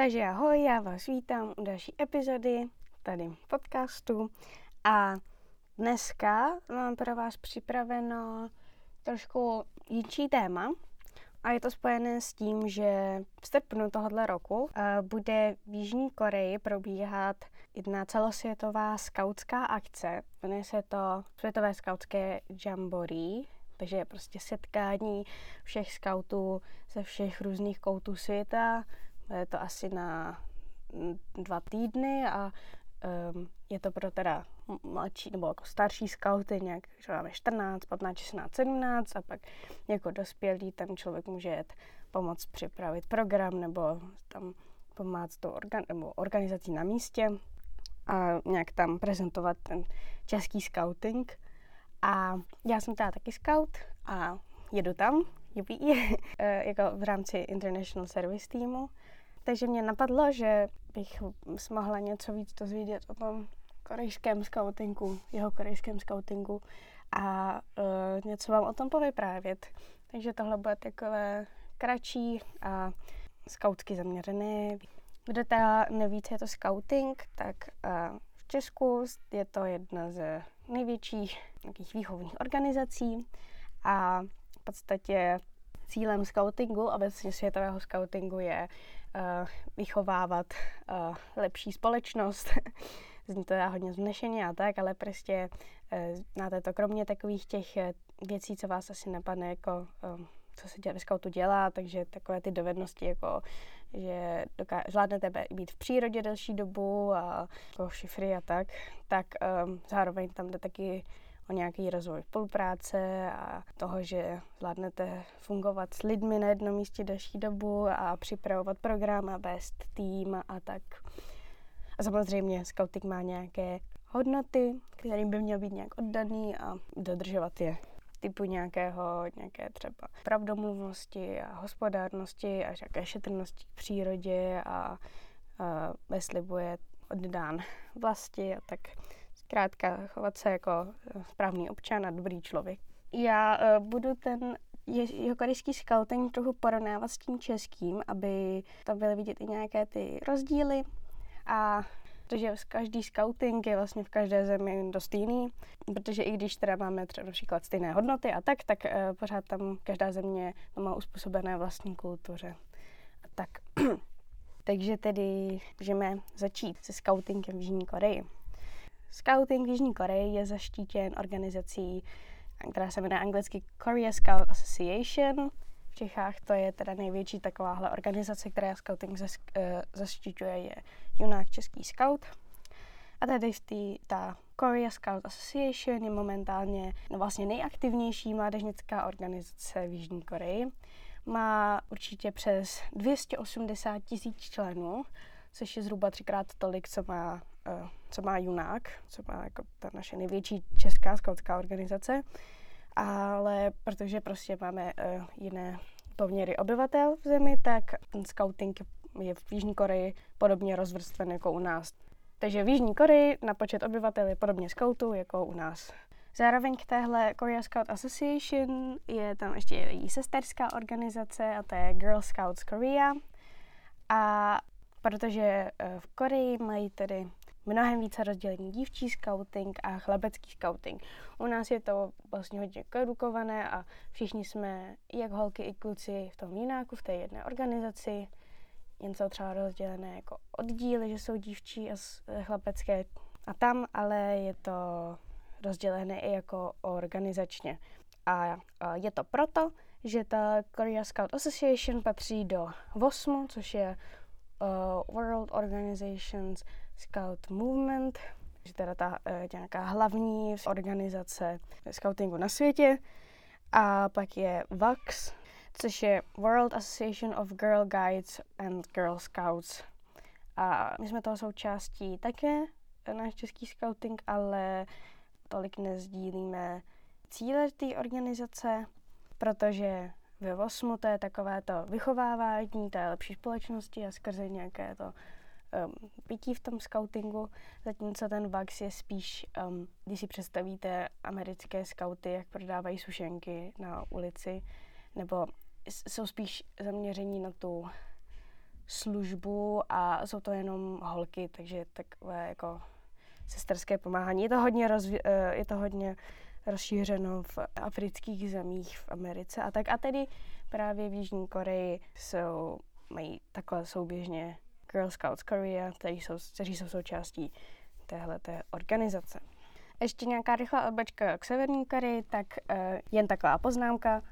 Takže ahoj, já vás vítám u další epizody tady podcastu a dneska mám pro vás připraveno trošku jiný téma a je to spojené s tím, že v srpnu tohoto roku uh, bude v Jižní Koreji probíhat jedna celosvětová skautská akce. Jmenuje se to Světové skautské jamboree, takže je prostě setkání všech skautů ze všech různých koutů světa. Je to asi na dva týdny a um, je to pro teda mladší nebo jako starší skauty, nějak, že máme 14, 15, 16, 17 a pak jako dospělý ten člověk může jet pomoct připravit program nebo tam pomáhat s tou organ, nebo organizací na místě a nějak tam prezentovat ten český scouting. A já jsem teda taky scout a jedu tam, jupí, eh, jako v rámci International Service týmu. Takže mě napadlo, že bych mohla něco víc dozvědět o tom korejském scoutingu, jeho korejském scoutingu a uh, něco vám o tom povyprávět. Takže tohle bude takové kratší a skautsky zaměřené. Kdo teda neví, co je to scouting, tak uh, v Česku je to jedna ze největších nějakých výchovných organizací a v podstatě cílem scoutingu, obecně světového scoutingu je uh, vychovávat uh, lepší společnost. Zní to já hodně znešeně a tak, ale prostě uh, znáte to kromě takových těch věcí, co vás asi napadne, jako co se dělá, ve scoutu dělá, takže takové ty dovednosti, jako že doká- zvládnete být v přírodě delší dobu a jako šifry a tak, tak um, zároveň tam jde taky o nějaký rozvoj spolupráce a toho, že zvládnete fungovat s lidmi na jednom místě delší dobu a připravovat program a vést tým a tak. A samozřejmě scouting má nějaké hodnoty, kterým by měl být nějak oddaný a dodržovat je typu nějakého, nějaké třeba pravdomluvnosti a hospodárnosti a nějaké šetrnosti k přírodě a, a veslibuje oddán vlasti a tak zkrátka chovat se jako eh, správný občan a dobrý člověk. Já uh, budu ten jeho korejský scouting trochu porovnávat s tím českým, aby tam byly vidět i nějaké ty rozdíly a protože každý scouting je vlastně v každé zemi dost jiný, protože i když teda máme třeba například stejné hodnoty a tak, tak uh, pořád tam každá země to má uspůsobené vlastní kultuře. A tak. Takže tedy můžeme začít se scoutingem v Jižní Koreji. Scouting v Jižní Koreji je zaštítěn organizací, která se jmenuje anglicky Korea Scout Association. V Čechách to je teda největší takováhle organizace, která scouting uh, zaštiťuje, je Junák Český scout. A tady tý, ta Korea Scout Association je momentálně no vlastně nejaktivnější mládežnická organizace v Jižní Koreji. Má určitě přes 280 tisíc členů, což je zhruba třikrát tolik, co má co má Junák, co má jako ta naše největší česká skautská organizace, ale protože prostě máme uh, jiné poměry obyvatel v zemi, tak ten scouting je v Jižní Koreji podobně rozvrstven jako u nás. Takže v Jižní Koreji na počet obyvatel je podobně scoutů jako u nás. Zároveň k téhle Korea Scout Association je tam ještě její sesterská organizace a to je Girl Scouts Korea. A protože eh, v Koreji mají tedy mnohem více rozdělení dívčí scouting a chlapecký scouting. U nás je to vlastně hodně redukované a všichni jsme, jak holky, i kluci v tom jináku, v té jedné organizaci. Jen jsou třeba rozdělené jako oddíly, že jsou dívčí a chlapecké a tam, ale je to rozdělené i jako organizačně. A je to proto, že ta Korea Scout Association patří do VOSMu, což je uh, World Organizations Scout Movement, že teda ta uh, nějaká hlavní organizace scoutingu na světě. A pak je VAX, což je World Association of Girl Guides and Girl Scouts. A my jsme toho součástí také, náš český scouting, ale tolik nezdílíme cíle té organizace, protože ve VOSMu to je takové to vychovávání té lepší společnosti a skrze nějaké to um, pití v tom scoutingu, zatímco ten VAX je spíš, um, když si představíte americké scouty, jak prodávají sušenky na ulici, nebo jsou spíš zaměření na tu službu a jsou to jenom holky, takže takové jako sesterské pomáhání. Je to hodně, rozvi- eh, je to hodně rozšířeno v afrických zemích, v Americe a tak. A tedy právě v Jižní Koreji jsou, mají takhle souběžně Girl Scouts Korea, kteří jsou, kteří jsou součástí téhle organizace. Ještě nějaká rychlá odbačka k Severní Koreji, tak uh, jen taková poznámka.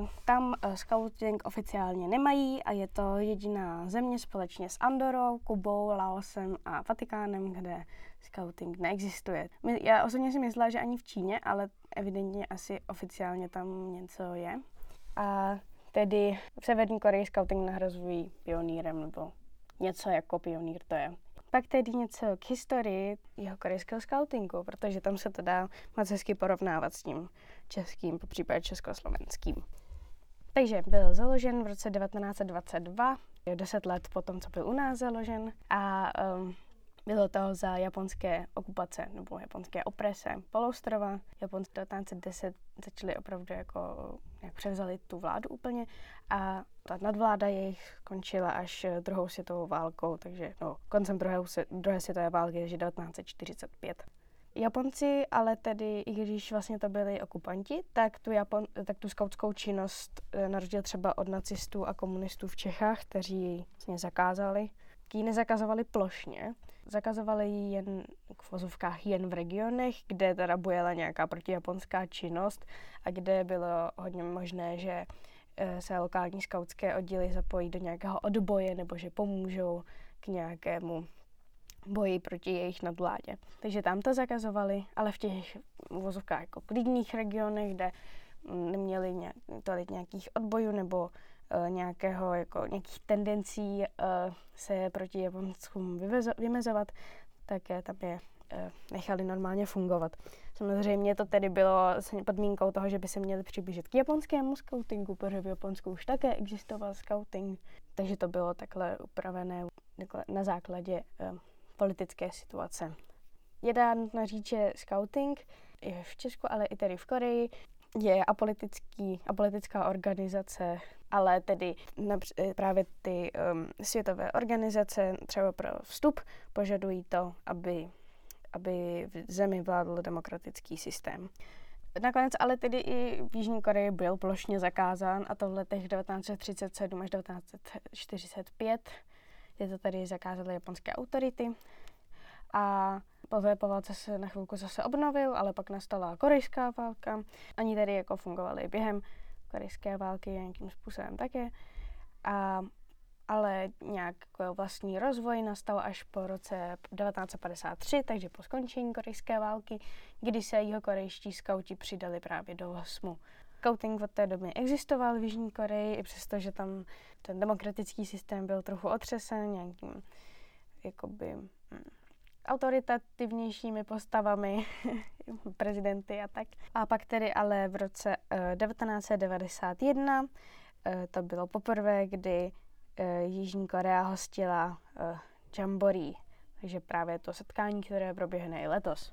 Uh, tam uh, scouting oficiálně nemají a je to jediná země společně s Andorou, Kubou, Laosem a Vatikánem, kde scouting neexistuje. My, já osobně si myslela, že ani v Číně, ale evidentně asi oficiálně tam něco je. A tedy v Severní Koreji scouting nahrazují pionýrem nebo něco jako pionýr to je. Pak tedy něco k historii jeho korejského scoutingu, protože tam se to dá moc hezky porovnávat s tím českým, po případě československým. Takže byl založen v roce 1922, deset let po tom, co byl u nás založen a um, bylo to za japonské okupace nebo japonské oprese poloostrova. Japonci 1910 začali opravdu jako, jak převzali tu vládu úplně a ta nadvláda jejich končila až druhou světovou válkou, takže no, koncem druhé, druhé světové války, takže 1945. Japonci ale tedy, i když vlastně to byli okupanti, tak tu, Japon, tak tu skautskou činnost, eh, na rozdíl třeba od nacistů a komunistů v Čechách, kteří ji vlastně zakázali, ji nezakazovali plošně, zakazovali ji jen v vozovkách jen v regionech, kde teda bojela nějaká protijaponská činnost a kde bylo hodně možné, že eh, se lokální skautské oddíly zapojí do nějakého odboje nebo že pomůžou k nějakému boji proti jejich nadvládě. Takže tam to zakazovali, ale v těch vozovkách jako klidných regionech, kde neměli nějak, tolik nějakých odbojů nebo nějakého, jako nějakých tendencí uh, se proti Japonskům vymezovat, tak tam je uh, nechali normálně fungovat. Samozřejmě to tedy bylo podmínkou toho, že by se měli přiblížit k japonskému scoutingu, protože v Japonsku už také existoval scouting, takže to bylo takhle upravené na základě politické situace. Je nutno říct, že scouting je v Česku, ale i tedy v Koreji je apolitický, apolitická organizace, ale tedy např- právě ty um, světové organizace třeba pro vstup požadují to, aby, aby v zemi vládl demokratický systém. Nakonec ale tedy i v Jižní Koreji byl plošně zakázán a to v letech 1937 až 1945 je to tady zakázaly japonské autority. A poté po válce se na chvilku zase obnovil, ale pak nastala korejská válka. Oni tady jako fungovali během korejské války nějakým způsobem také. A, ale nějak jako vlastní rozvoj nastal až po roce 1953, takže po skončení korejské války, kdy se jeho korejští skauti přidali právě do VOSMu. Scouting od té doby existoval v Jižní Koreji, i přesto, že tam ten demokratický systém byl trochu otřesen nějakým jakoby autoritativnějšími postavami, prezidenty a tak. A pak tedy ale v roce uh, 1991 uh, to bylo poprvé, kdy uh, Jižní Korea hostila Jamboree, takže právě to setkání, které proběhne i letos.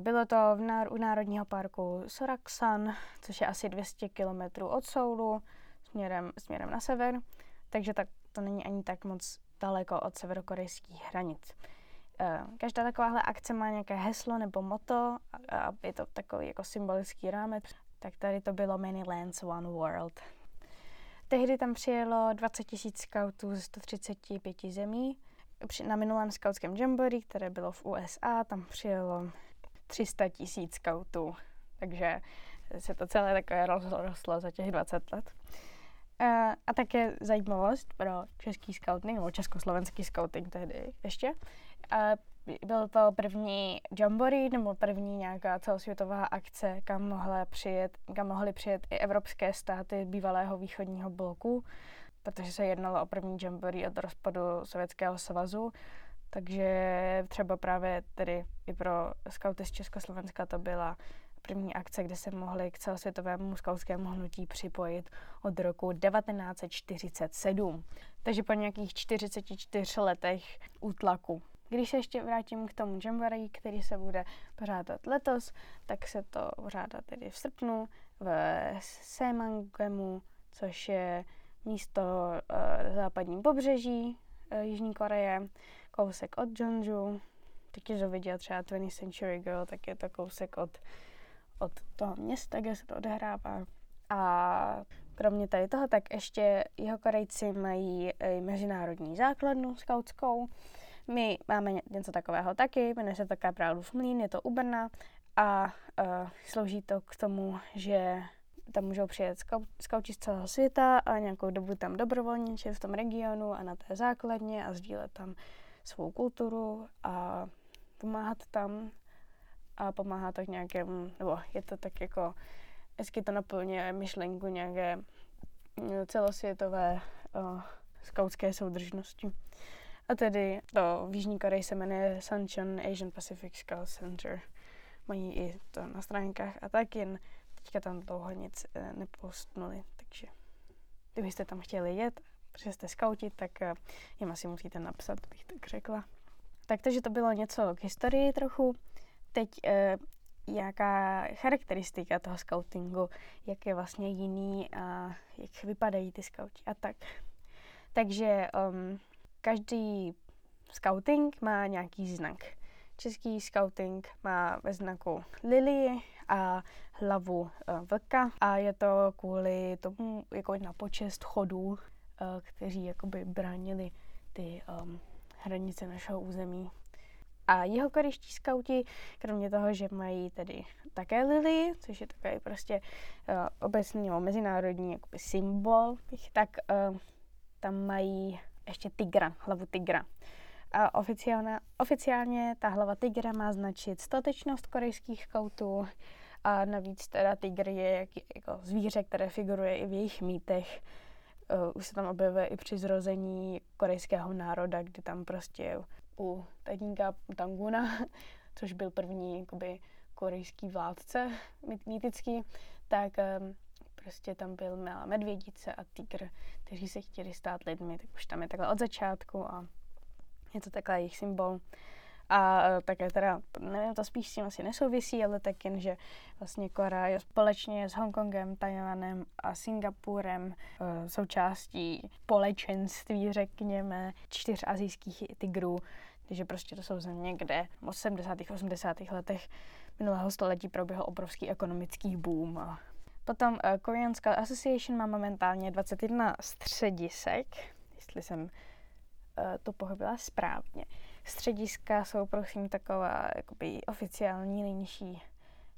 Bylo to v náro- u Národního parku Soraksan, což je asi 200 km od Soulu, směrem, směrem na sever, takže tak to není ani tak moc daleko od severokorejských hranic. Každá takováhle akce má nějaké heslo nebo moto a je to takový jako symbolický rámec, tak tady to bylo Many Lands, One World. Tehdy tam přijelo 20 000 scoutů ze 135 zemí. Na minulém skautském jamboree, které bylo v USA, tam přijelo 300 tisíc skautů, takže se to celé takové rozrostlo za těch 20 let. Uh, a také zajímavost pro český scouting, nebo československý scouting tehdy ještě. Uh, byl to první jamboree, nebo první nějaká celosvětová akce, kam, mohla přijet, kam mohly přijet i evropské státy bývalého východního bloku, protože se jednalo o první jamboree od rozpadu Sovětského svazu. Takže třeba právě tedy i pro skauty z Československa to byla první akce, kde se mohli k celosvětovému skautskému hnutí připojit od roku 1947. Takže po nějakých 44 letech útlaku. Když se ještě vrátím k tomu Jamboree, který se bude pořádat letos, tak se to pořádá tedy v srpnu v Semangemu, což je místo uh, na západním pobřeží uh, Jižní Koreje, kousek od Jeonju. Teď, když viděl třeba 20th Century Girl, tak je to kousek od, od toho města, kde se to odehrává. A kromě tady toho, tak ještě jeho Korejci mají i mezinárodní základnu skautskou. My máme něco takového taky, jmenuje se to Kaprálův mlín, je to u Brna a uh, slouží to k tomu, že tam můžou přijet skauti z celého světa a nějakou dobu tam dobrovolničit v tom regionu a na té základně a sdílet tam svou kulturu a pomáhat tam a pomáhá to k nějakému, nebo je to tak jako, hezky to naplňuje myšlenku nějaké eh, celosvětové uh, skautské soudržnosti. A tedy to v Jižní Koreji se jmenuje Suncheon Asian Pacific Scout Center. Mají i to na stránkách a tak, jen teďka tam dlouho nic e, nepostnuli, takže kdybyste tam chtěli jet, protože jste skauti, tak e, jim asi musíte napsat, bych tak řekla. Tak takže to bylo něco k historii trochu. Teď e, jaká charakteristika toho scoutingu, jak je vlastně jiný a jak vypadají ty skauti a tak. Takže um, každý scouting má nějaký znak. Český scouting má ve znaku lily a hlavu uh, vlka a je to kvůli tomu jako na počest chodů, uh, kteří jakoby bránili ty um, hranice našeho území. A jeho korejští skauti, kromě toho, že mají tedy také lily, což je takový prostě uh, obecný nebo mezinárodní jakoby symbol, tak uh, tam mají ještě tigra, hlavu tigra. A oficiálně, oficiálně ta hlava tigra má značit statečnost korejských skautů a navíc teda tygr je jak, jako zvíře, které figuruje i v jejich mýtech. Uh, už se tam objevuje i při zrození korejského národa, kdy tam prostě u tatínka Tanguna, což byl první jakoby, korejský vládce mýtický, tak um, prostě tam byl medvědice a tygr, kteří se chtěli stát lidmi, tak už tam je takhle od začátku a je to takový jejich symbol. A e, také teda, nevím, to spíš s tím asi nesouvisí, ale tak jen, že vlastně Korea společně s Hongkongem, Tajvanem a Singapurem e, součástí společenství, řekněme, čtyř azijských tigrů. Takže prostě to jsou země, kde v 80. 80. letech minulého století proběhl obrovský ekonomický boom a Potom uh, Korean Scout Association má momentálně 21 středisek, jestli jsem uh, to pochopila správně. Střediska jsou prosím taková jakoby oficiální nejnižší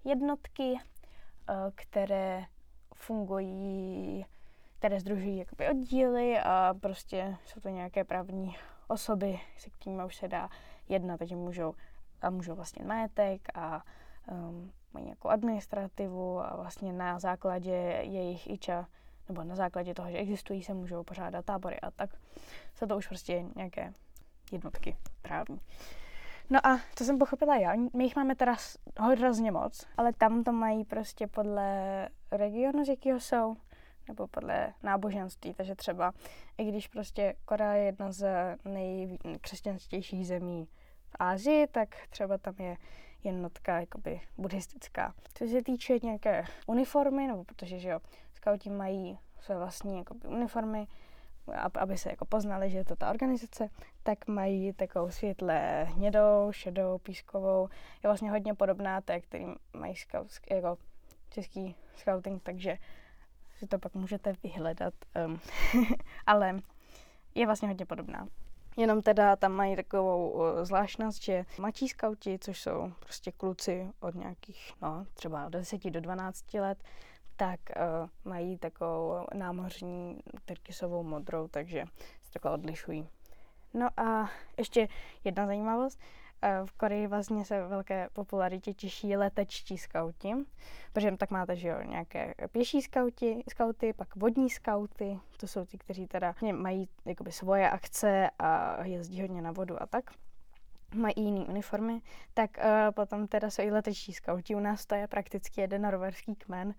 jednotky, uh, které fungují, které združují jakoby oddíly a prostě jsou to nějaké právní osoby, se kterými už se dá jednat, takže můžou, a můžou vlastně majetek a um, mají nějakou administrativu a vlastně na základě jejich IČA nebo na základě toho, že existují, se můžou pořádat tábory a tak. Jsou to už prostě nějaké jednotky právní. No a co jsem pochopila já, my jich máme teda hrozně moc, ale tam to mají prostě podle regionu, z jakého jsou, nebo podle náboženství, takže třeba i když prostě Korea je jedna z nejkřesťanstějších zemí v Ázii, tak třeba tam je jednotka jakoby buddhistická. Co se týče nějaké uniformy, nebo protože že jo, skauti mají své vlastní jakoby, uniformy, aby se jako poznali, že je to ta organizace, tak mají takovou světle hnědou, šedou, pískovou. Je vlastně hodně podobná té, který mají scout, jako český scouting, takže si to pak můžete vyhledat. Um, ale je vlastně hodně podobná. Jenom teda tam mají takovou zvláštnost, že mladší skauti, což jsou prostě kluci od nějakých, no, třeba od 10 do 12 let, tak uh, mají takovou námořní terkysovou modrou, takže se takhle odlišují. No a ještě jedna zajímavost. V Koreji vlastně se velké popularitě těší letečtí skauti, protože tak máte, že jo, nějaké pěší skauti, skauty, pak vodní skauty, to jsou ti, kteří teda mají jakoby svoje akce a jezdí hodně na vodu a tak mají jiné uniformy, tak uh, potom teda jsou i letečtí skauti. U nás to je prakticky jeden roverský kmen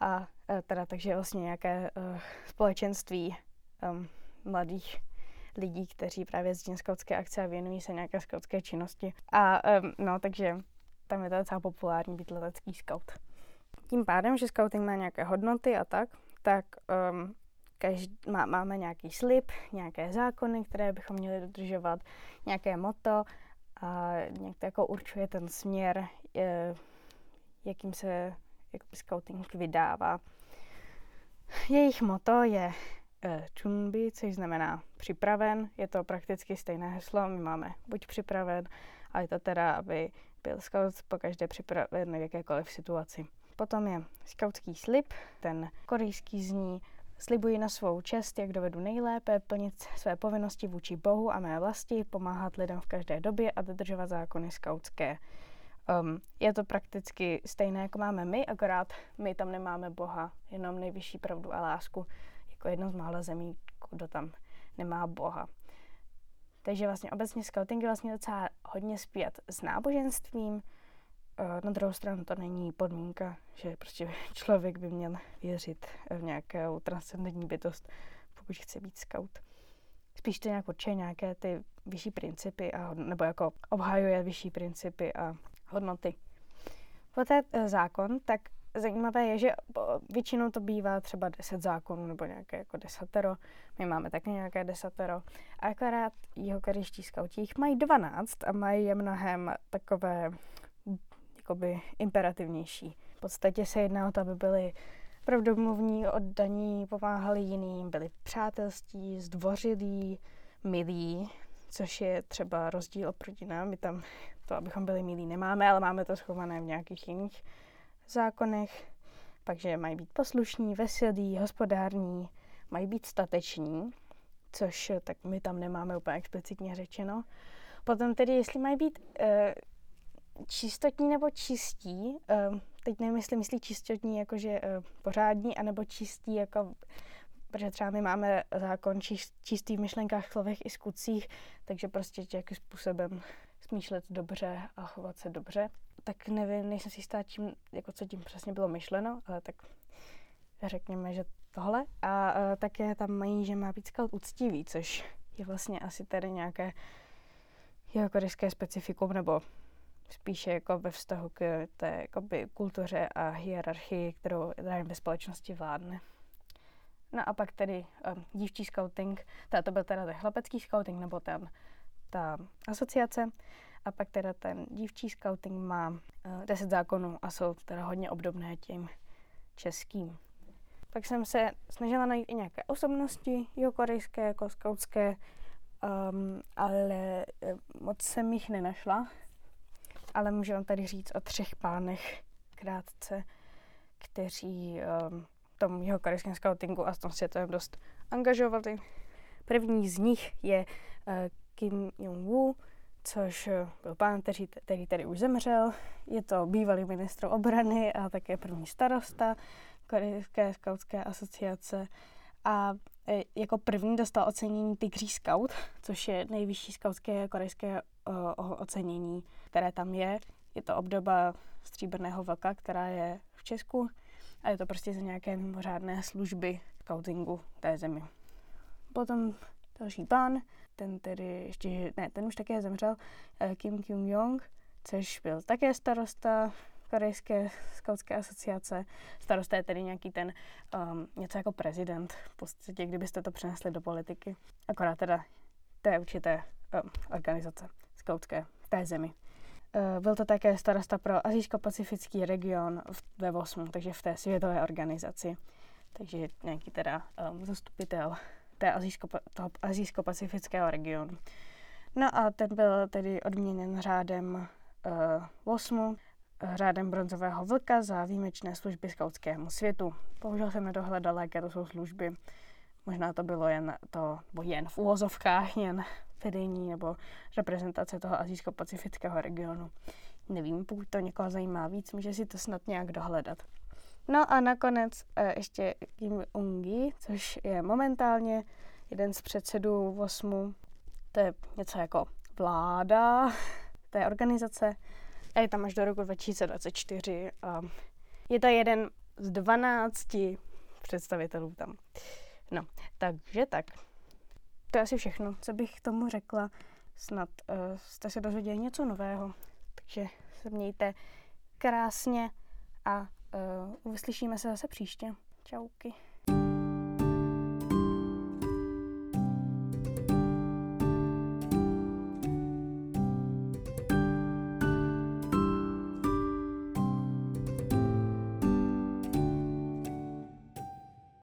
a uh, teda takže vlastně nějaké uh, společenství um, mladých lidí, kteří právě jezdí skautské akce a věnují se nějaké skautské činnosti. A um, no, takže tam je to docela populární být letecký scout. Tím pádem, že scouting má nějaké hodnoty a tak, tak um, každý, má, máme nějaký slib, nějaké zákony, které bychom měli dodržovat, nějaké moto a nějak to jako určuje ten směr, je, jakým se jakoby scouting vydává. Jejich moto je eh, Chunbi, což znamená připraven. Je to prakticky stejné heslo. My máme buď připraven, a je to teda, aby byl scout po každé připraven v jakékoliv situaci. Potom je skautský slib, ten korejský zní Slibuji na svou čest, jak dovedu nejlépe, plnit své povinnosti vůči Bohu a mé vlasti, pomáhat lidem v každé době a dodržovat zákony skautské. Um, je to prakticky stejné, jako máme my, akorát my tam nemáme Boha, jenom nejvyšší pravdu a lásku, jako jedno z mála zemí, kdo tam nemá Boha. Takže vlastně obecně scouting je vlastně docela hodně zpět s náboženstvím. Eh, na druhou stranu to není podmínka, že prostě člověk by měl věřit v nějakou transcendentní bytost, pokud chce být scout. Spíš to nějak určuje nějaké ty vyšší principy, a, nebo jako obhajuje vyšší principy a hodnoty. Poté eh, zákon, tak zajímavé je, že většinou to bývá třeba 10 zákonů nebo nějaké jako desatero. My máme také nějaké desatero. A akorát jeho kariští skautích mají 12 a mají je mnohem takové jakoby imperativnější. V podstatě se jedná o to, aby byli pravdomluvní, oddaní, pomáhali jiným, byli přátelství, zdvořilí, milí, což je třeba rozdíl oproti nám. My tam to, abychom byli milí, nemáme, ale máme to schované v nějakých jiných zákonech. Takže mají být poslušní, veselí, hospodární, mají být stateční, což tak my tam nemáme úplně explicitně řečeno. Potom tedy, jestli mají být e, čistotní nebo čistí, e, teď nevím, jestli myslí čistotní jakože e, pořádní, anebo čistí jako protože třeba my máme zákon čist, čistý v myšlenkách, slovech i skutcích, takže prostě jakým způsobem smýšlet dobře a chovat se dobře. Tak nevím, nejsem si jistá, čím, jako co tím přesně bylo myšleno, ale tak řekněme, že tohle. A uh, také tam mají, že má být scout úctivý, což je vlastně asi tady nějaké jeho korejské specifikum, nebo spíše jako ve vztahu k té jakoby, kultuře a hierarchii, kterou ve společnosti vládne. No a pak tedy um, dívčí scouting, to byl teda ten chlapecký scouting, nebo ten ta asociace. A pak teda ten dívčí scouting má uh, eh, 10 zákonů a jsou teda hodně obdobné tím českým. Pak jsem se snažila najít i nějaké osobnosti jihokorejské, jako skautské, um, ale uh, moc jsem jich nenašla. Ale můžu vám tady říct o třech pánech krátce, kteří um, tom jeho korejském scoutingu a v tom světovém dost angažovali. První z nich je uh, Kim Jong-woo, což eh, byl pán, který, který tady už zemřel. Je to bývalý ministr obrany a také první starosta Korejské skautské asociace. A eh, jako první dostal ocenění Tigří Scout, což je nejvyšší skautské korejské uh, ocenění, které tam je. Je to obdoba stříbrného vlka, která je v Česku a je to prostě za nějaké mimořádné služby scoutingu té zemi. Potom další pán, ten tedy ještě, ne, ten už také zemřel, eh, Kim Kyung Jong, což byl také starosta korejské skautské asociace. Starosta je tedy nějaký ten um, něco jako prezident, v podstatě, kdybyste to přenesli do politiky. Akorát teda té určité um, organizace skautské té zemi. Uh, byl to také starosta pro azijsko-pacifický region v, ve VOSMu, takže v té světové organizaci. Takže nějaký teda um, zastupitel té azijsko, toho azijsko-pacifického regionu. No a ten byl tedy odměněn řádem uh, osmu, řádem bronzového vlka za výjimečné služby skautskému světu. Bohužel jsem nedohledala, jaké to jsou služby. Možná to bylo jen to, nebo jen v úvozovkách, jen vedení nebo reprezentace toho azijsko-pacifického regionu. Nevím, pokud to někoho zajímá víc, může si to snad nějak dohledat. No a nakonec e, ještě Kim Ungi, což je momentálně jeden z předsedů VOSMu. To je něco jako vláda té organizace a je tam až do roku 2024. A je to jeden z 12 představitelů tam. No, takže tak. To je asi všechno, co bych k tomu řekla. Snad uh, jste se dozvěděli něco nového. Takže se mějte krásně a uslyšíme se zase příště. Čauky.